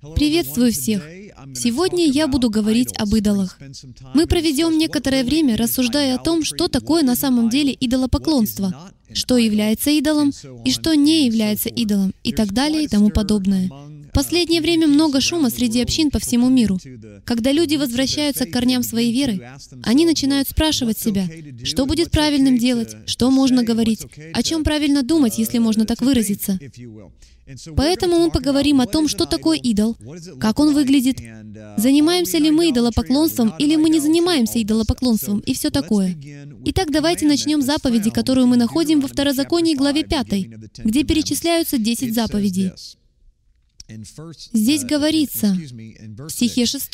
Приветствую всех! Сегодня я буду говорить об идолах. Мы проведем некоторое время, рассуждая о том, что такое на самом деле идолопоклонство, что является идолом и что не является идолом, и так далее и тому подобное. Последнее время много шума среди общин по всему миру. Когда люди возвращаются к корням своей веры, они начинают спрашивать себя, что будет правильным делать, что можно говорить, о чем правильно думать, если можно так выразиться. Поэтому мы поговорим о том, что такое идол, как он выглядит, занимаемся ли мы идолопоклонством или мы не занимаемся идолопоклонством и все такое. Итак, давайте начнем заповеди, которую мы находим во Второзаконии главе 5, где перечисляются 10 заповедей. Здесь говорится в стихе 6,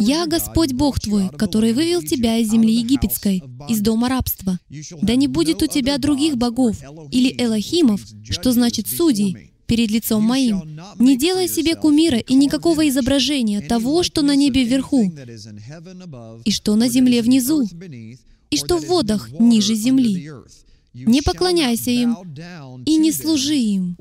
«Я Господь Бог твой, который вывел тебя из земли египетской, из дома рабства. Да не будет у тебя других богов или элохимов, что значит судей, перед лицом моим. Не делай себе кумира и никакого изображения того, что на небе вверху, и что на земле внизу, и что в водах ниже земли. Не поклоняйся им и не служи им.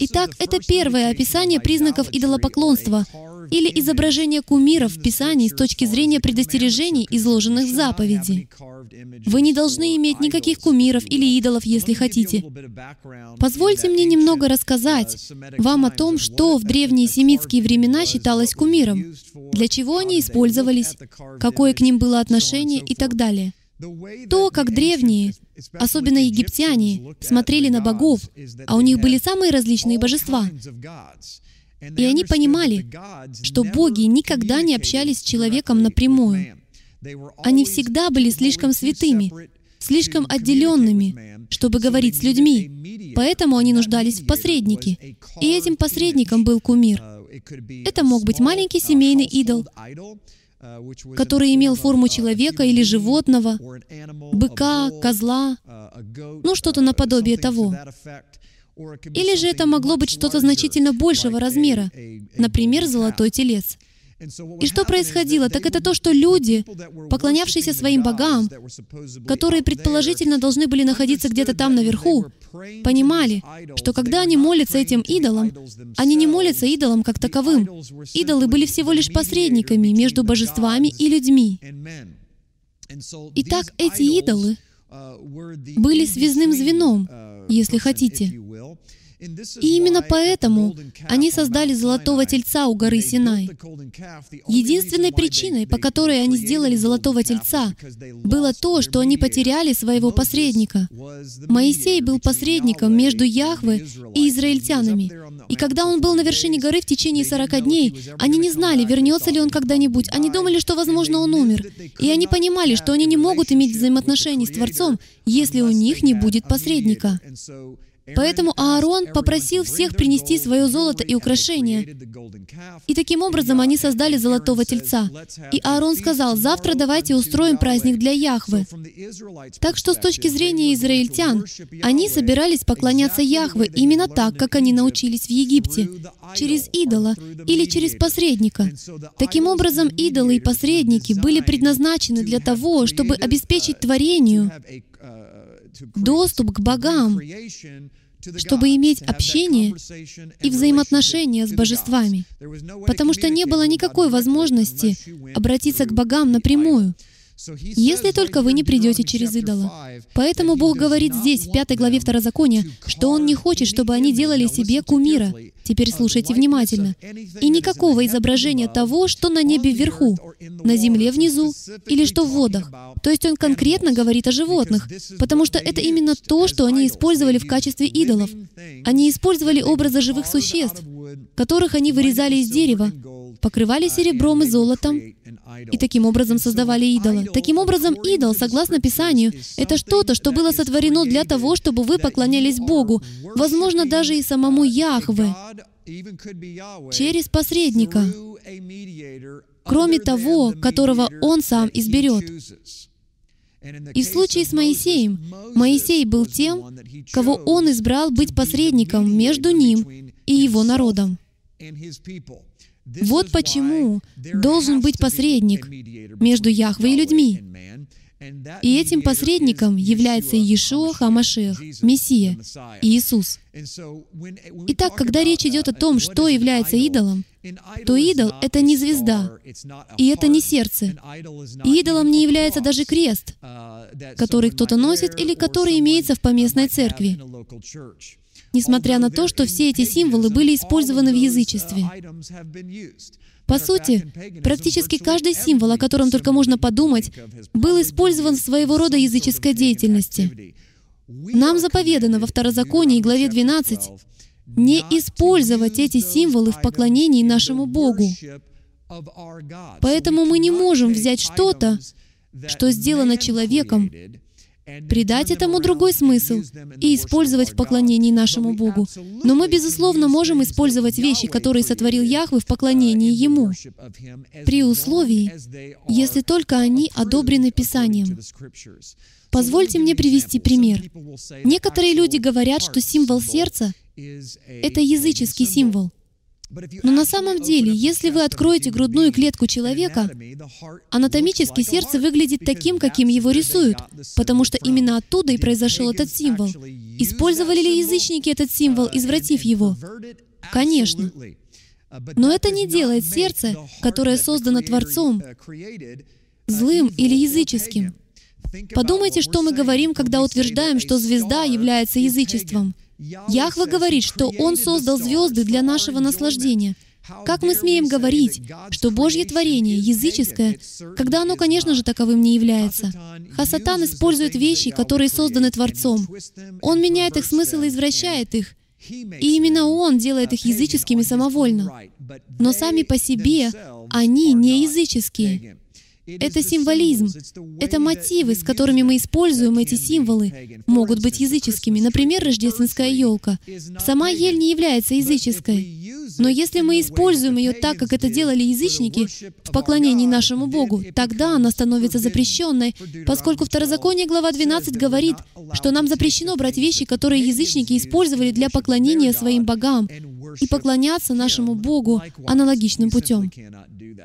Итак, это первое описание признаков идолопоклонства или изображения кумиров в Писании с точки зрения предостережений, изложенных в заповеди. Вы не должны иметь никаких кумиров или идолов, если хотите. Позвольте мне немного рассказать вам о том, что в древние семитские времена считалось кумиром, для чего они использовались, какое к ним было отношение и так далее. То, как древние, особенно египтяне, смотрели на богов, а у них были самые различные божества. И они понимали, что боги никогда не общались с человеком напрямую. Они всегда были слишком святыми, слишком отделенными, чтобы говорить с людьми. Поэтому они нуждались в посреднике. И этим посредником был кумир. Это мог быть маленький семейный идол, который имел форму человека или животного, быка, козла, ну что-то наподобие того. Или же это могло быть что-то значительно большего размера, например, золотой телец. И что происходило? Так это то, что люди, поклонявшиеся своим богам, которые предположительно должны были находиться где-то там наверху, понимали, что когда они молятся этим идолам, они не молятся идолам как таковым. Идолы были всего лишь посредниками между божествами и людьми. Итак, эти идолы были связным звеном, если хотите, и именно поэтому они создали золотого тельца у горы Синай. Единственной причиной, по которой они сделали золотого тельца, было то, что они потеряли своего посредника. Моисей был посредником между Яхве и израильтянами. И когда он был на вершине горы в течение 40 дней, они не знали, вернется ли он когда-нибудь. Они думали, что, возможно, он умер. И они понимали, что они не могут иметь взаимоотношений с Творцом, если у них не будет посредника. Поэтому Аарон попросил всех принести свое золото и украшения. И таким образом они создали золотого тельца. И Аарон сказал, завтра давайте устроим праздник для Яхвы. Так что с точки зрения израильтян, они собирались поклоняться Яхве именно так, как они научились в Египте, через идола или через посредника. Таким образом, идолы и посредники были предназначены для того, чтобы обеспечить творению доступ к богам, чтобы иметь общение и взаимоотношения с божествами, потому что не было никакой возможности обратиться к богам напрямую если только вы не придете через идола. Поэтому Бог говорит здесь, в пятой главе Второзакония, что Он не хочет, чтобы они делали себе кумира. Теперь слушайте внимательно. И никакого изображения того, что на небе вверху, на земле внизу или что в водах. То есть Он конкретно говорит о животных, потому что это именно то, что они использовали в качестве идолов. Они использовали образы живых существ, которых они вырезали из дерева, покрывали серебром и золотом, и таким образом создавали идола. Таким образом, идол, согласно Писанию, это что-то, что было сотворено для того, чтобы вы поклонялись Богу, возможно, даже и самому Яхве, через посредника, кроме того, которого Он сам изберет. И в случае с Моисеем, Моисей был тем, кого Он избрал быть посредником между ним и его народом. Вот почему должен быть посредник между Яхвой и людьми. И этим посредником является Иешуа Хамашех, Мессия, Иисус. Итак, когда речь идет о том, что является идолом, то идол — это не звезда, и это не сердце. идолом не является даже крест, который кто-то носит или который имеется в поместной церкви. Несмотря на то, что все эти символы были использованы в язычестве. По сути, практически каждый символ, о котором только можно подумать, был использован в своего рода языческой деятельности. Нам заповедано во Второзаконии, главе 12, не использовать эти символы в поклонении нашему Богу. Поэтому мы не можем взять что-то, что сделано человеком, придать этому другой смысл и использовать в поклонении нашему Богу. Но мы, безусловно, можем использовать вещи, которые сотворил Яхве в поклонении Ему, при условии, если только они одобрены Писанием. Позвольте мне привести пример. Некоторые люди говорят, что символ сердца — это языческий символ. Но на самом деле, если вы откроете грудную клетку человека, анатомически сердце выглядит таким, каким его рисуют, потому что именно оттуда и произошел этот символ. Использовали ли язычники этот символ, извратив его? Конечно. Но это не делает сердце, которое создано Творцом, злым или языческим. Подумайте, что мы говорим, когда утверждаем, что звезда является язычеством. Яхва говорит, что Он создал звезды для нашего наслаждения. Как мы смеем говорить, что Божье творение языческое, когда оно, конечно же, таковым не является? Хасатан использует вещи, которые созданы Творцом. Он меняет их смысл и извращает их. И именно Он делает их языческими самовольно. Но сами по себе они не языческие. Это символизм. Это мотивы, с которыми мы используем эти символы, могут быть языческими. Например, рождественская елка. Сама ель не является языческой. Но если мы используем ее так, как это делали язычники, в поклонении нашему Богу, тогда она становится запрещенной, поскольку Второзаконие глава 12 говорит, что нам запрещено брать вещи, которые язычники использовали для поклонения своим богам, и поклоняться нашему Богу аналогичным путем.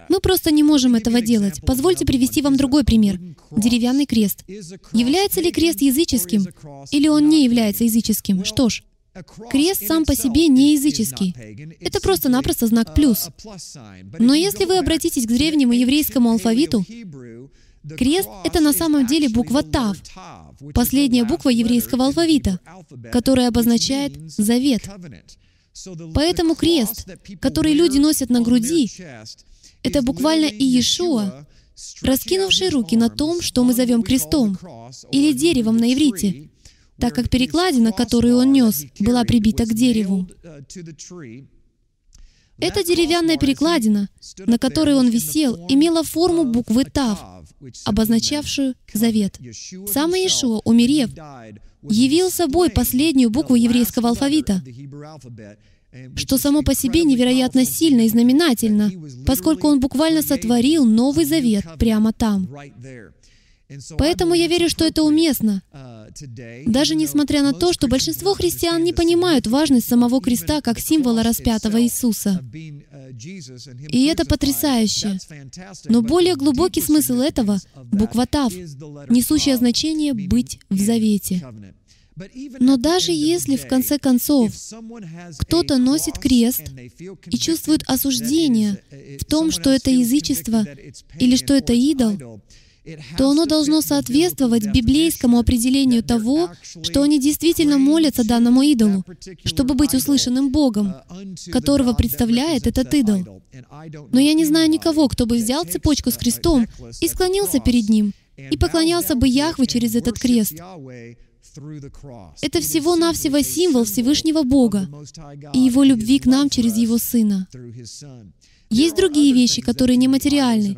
Мы просто не можем этого делать. Позвольте привести вам другой пример. Деревянный крест. Является ли крест языческим, или он не является языческим? Что ж, Крест сам по себе не языческий. Это просто-напросто знак плюс. Но если вы обратитесь к древнему еврейскому алфавиту, крест — это на самом деле буква Тав, последняя буква еврейского алфавита, которая обозначает «завет». Поэтому крест, который люди носят на груди, это буквально Иешуа, раскинувший руки на том, что мы зовем крестом, или деревом на иврите, так как перекладина, которую он нес, была прибита к дереву. Эта деревянная перекладина, на которой он висел, имела форму буквы Тав, обозначавшую завет. Сам Иешуа, умерев, явил собой последнюю букву еврейского алфавита, что само по себе невероятно сильно и знаменательно, поскольку он буквально сотворил Новый Завет прямо там. Поэтому я верю, что это уместно. Даже несмотря на то, что большинство христиан не понимают важность самого креста как символа распятого Иисуса. И это потрясающе. Но более глубокий смысл этого — буква Тав, несущее значение «быть в завете». Но даже если, в конце концов, кто-то носит крест и чувствует осуждение в том, что это язычество или что это идол, то оно должно соответствовать библейскому определению того, что они действительно молятся данному идолу, чтобы быть услышанным Богом, которого представляет этот идол. Но я не знаю никого, кто бы взял цепочку с крестом и склонился перед ним, и поклонялся бы Яхве через этот крест. Это всего-навсего символ Всевышнего Бога и Его любви к нам через Его Сына. Есть другие вещи, которые нематериальны,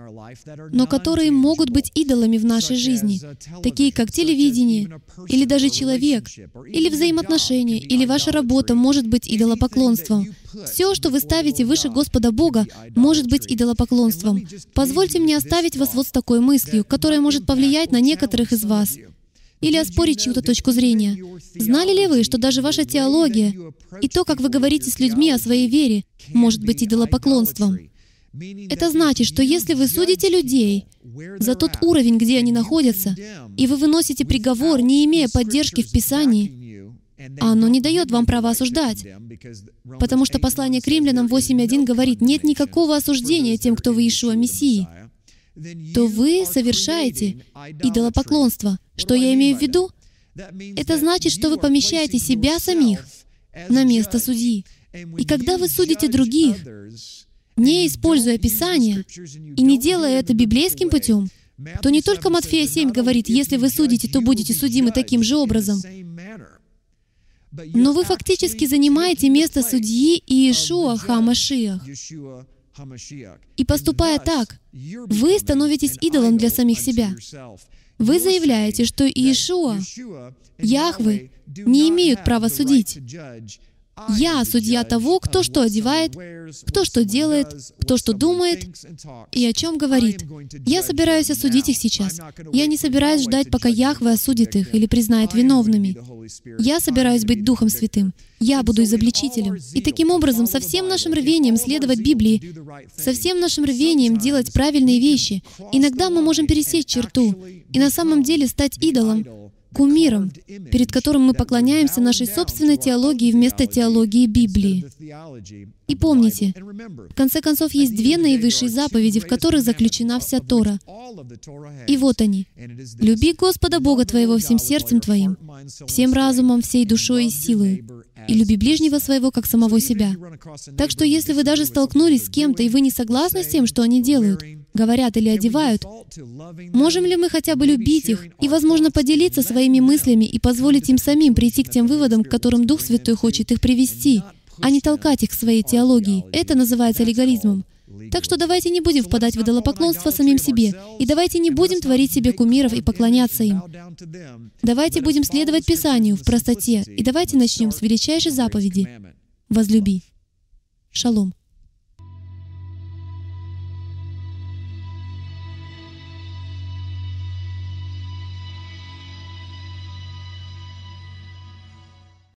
но которые могут быть идолами в нашей жизни, такие как телевидение, или даже человек, или взаимоотношения, или ваша работа может быть идолопоклонством. Все, что вы ставите выше Господа Бога, может быть идолопоклонством. Позвольте мне оставить вас вот с такой мыслью, которая может повлиять на некоторых из вас или оспорить чью-то точку зрения. Знали ли вы, что даже ваша теология и то, как вы говорите с людьми о своей вере, может быть идолопоклонством? Это значит, что если вы судите людей за тот уровень, где они находятся, и вы выносите приговор, не имея поддержки в Писании, оно не дает вам права осуждать. Потому что послание к римлянам 8.1 говорит, нет никакого осуждения тем, кто в Иешуа Мессии, то вы совершаете идолопоклонство. Что я имею в виду? Это значит, что вы помещаете себя самих на место судьи. И когда вы судите других, не используя Писание и не делая это библейским путем, то не только Матфея 7 говорит, если вы судите, то будете судимы таким же образом, но вы фактически занимаете место судьи Иешуа Хамашиах. И поступая так, вы становитесь идолом для самих себя. Вы заявляете, что Иешуа, Яхвы не имеют права судить. Я судья того, кто что одевает, кто что делает, кто что думает и о чем говорит. Я собираюсь осудить их сейчас. Я не собираюсь ждать, пока Яхве осудит их или признает виновными. Я собираюсь быть Духом Святым. Я буду изобличителем. И таким образом, со всем нашим рвением следовать Библии, со всем нашим рвением делать правильные вещи, иногда мы можем пересечь черту и на самом деле стать идолом, кумиром, перед которым мы поклоняемся нашей собственной теологии вместо теологии Библии. И помните, в конце концов, есть две наивысшие заповеди, в которых заключена вся Тора. И вот они. «Люби Господа Бога твоего всем сердцем твоим, всем разумом, всей душой и силой, и люби ближнего своего, как самого себя». Так что если вы даже столкнулись с кем-то, и вы не согласны с тем, что они делают, говорят или одевают, можем ли мы хотя бы любить их и, возможно, поделиться своими мыслями и позволить им самим прийти к тем выводам, к которым Дух Святой хочет их привести, а не толкать их к своей теологии? Это называется легализмом. Так что давайте не будем впадать в идолопоклонство самим себе, и давайте не будем творить себе кумиров и поклоняться им. Давайте будем следовать Писанию в простоте, и давайте начнем с величайшей заповеди — «Возлюби». Шалом.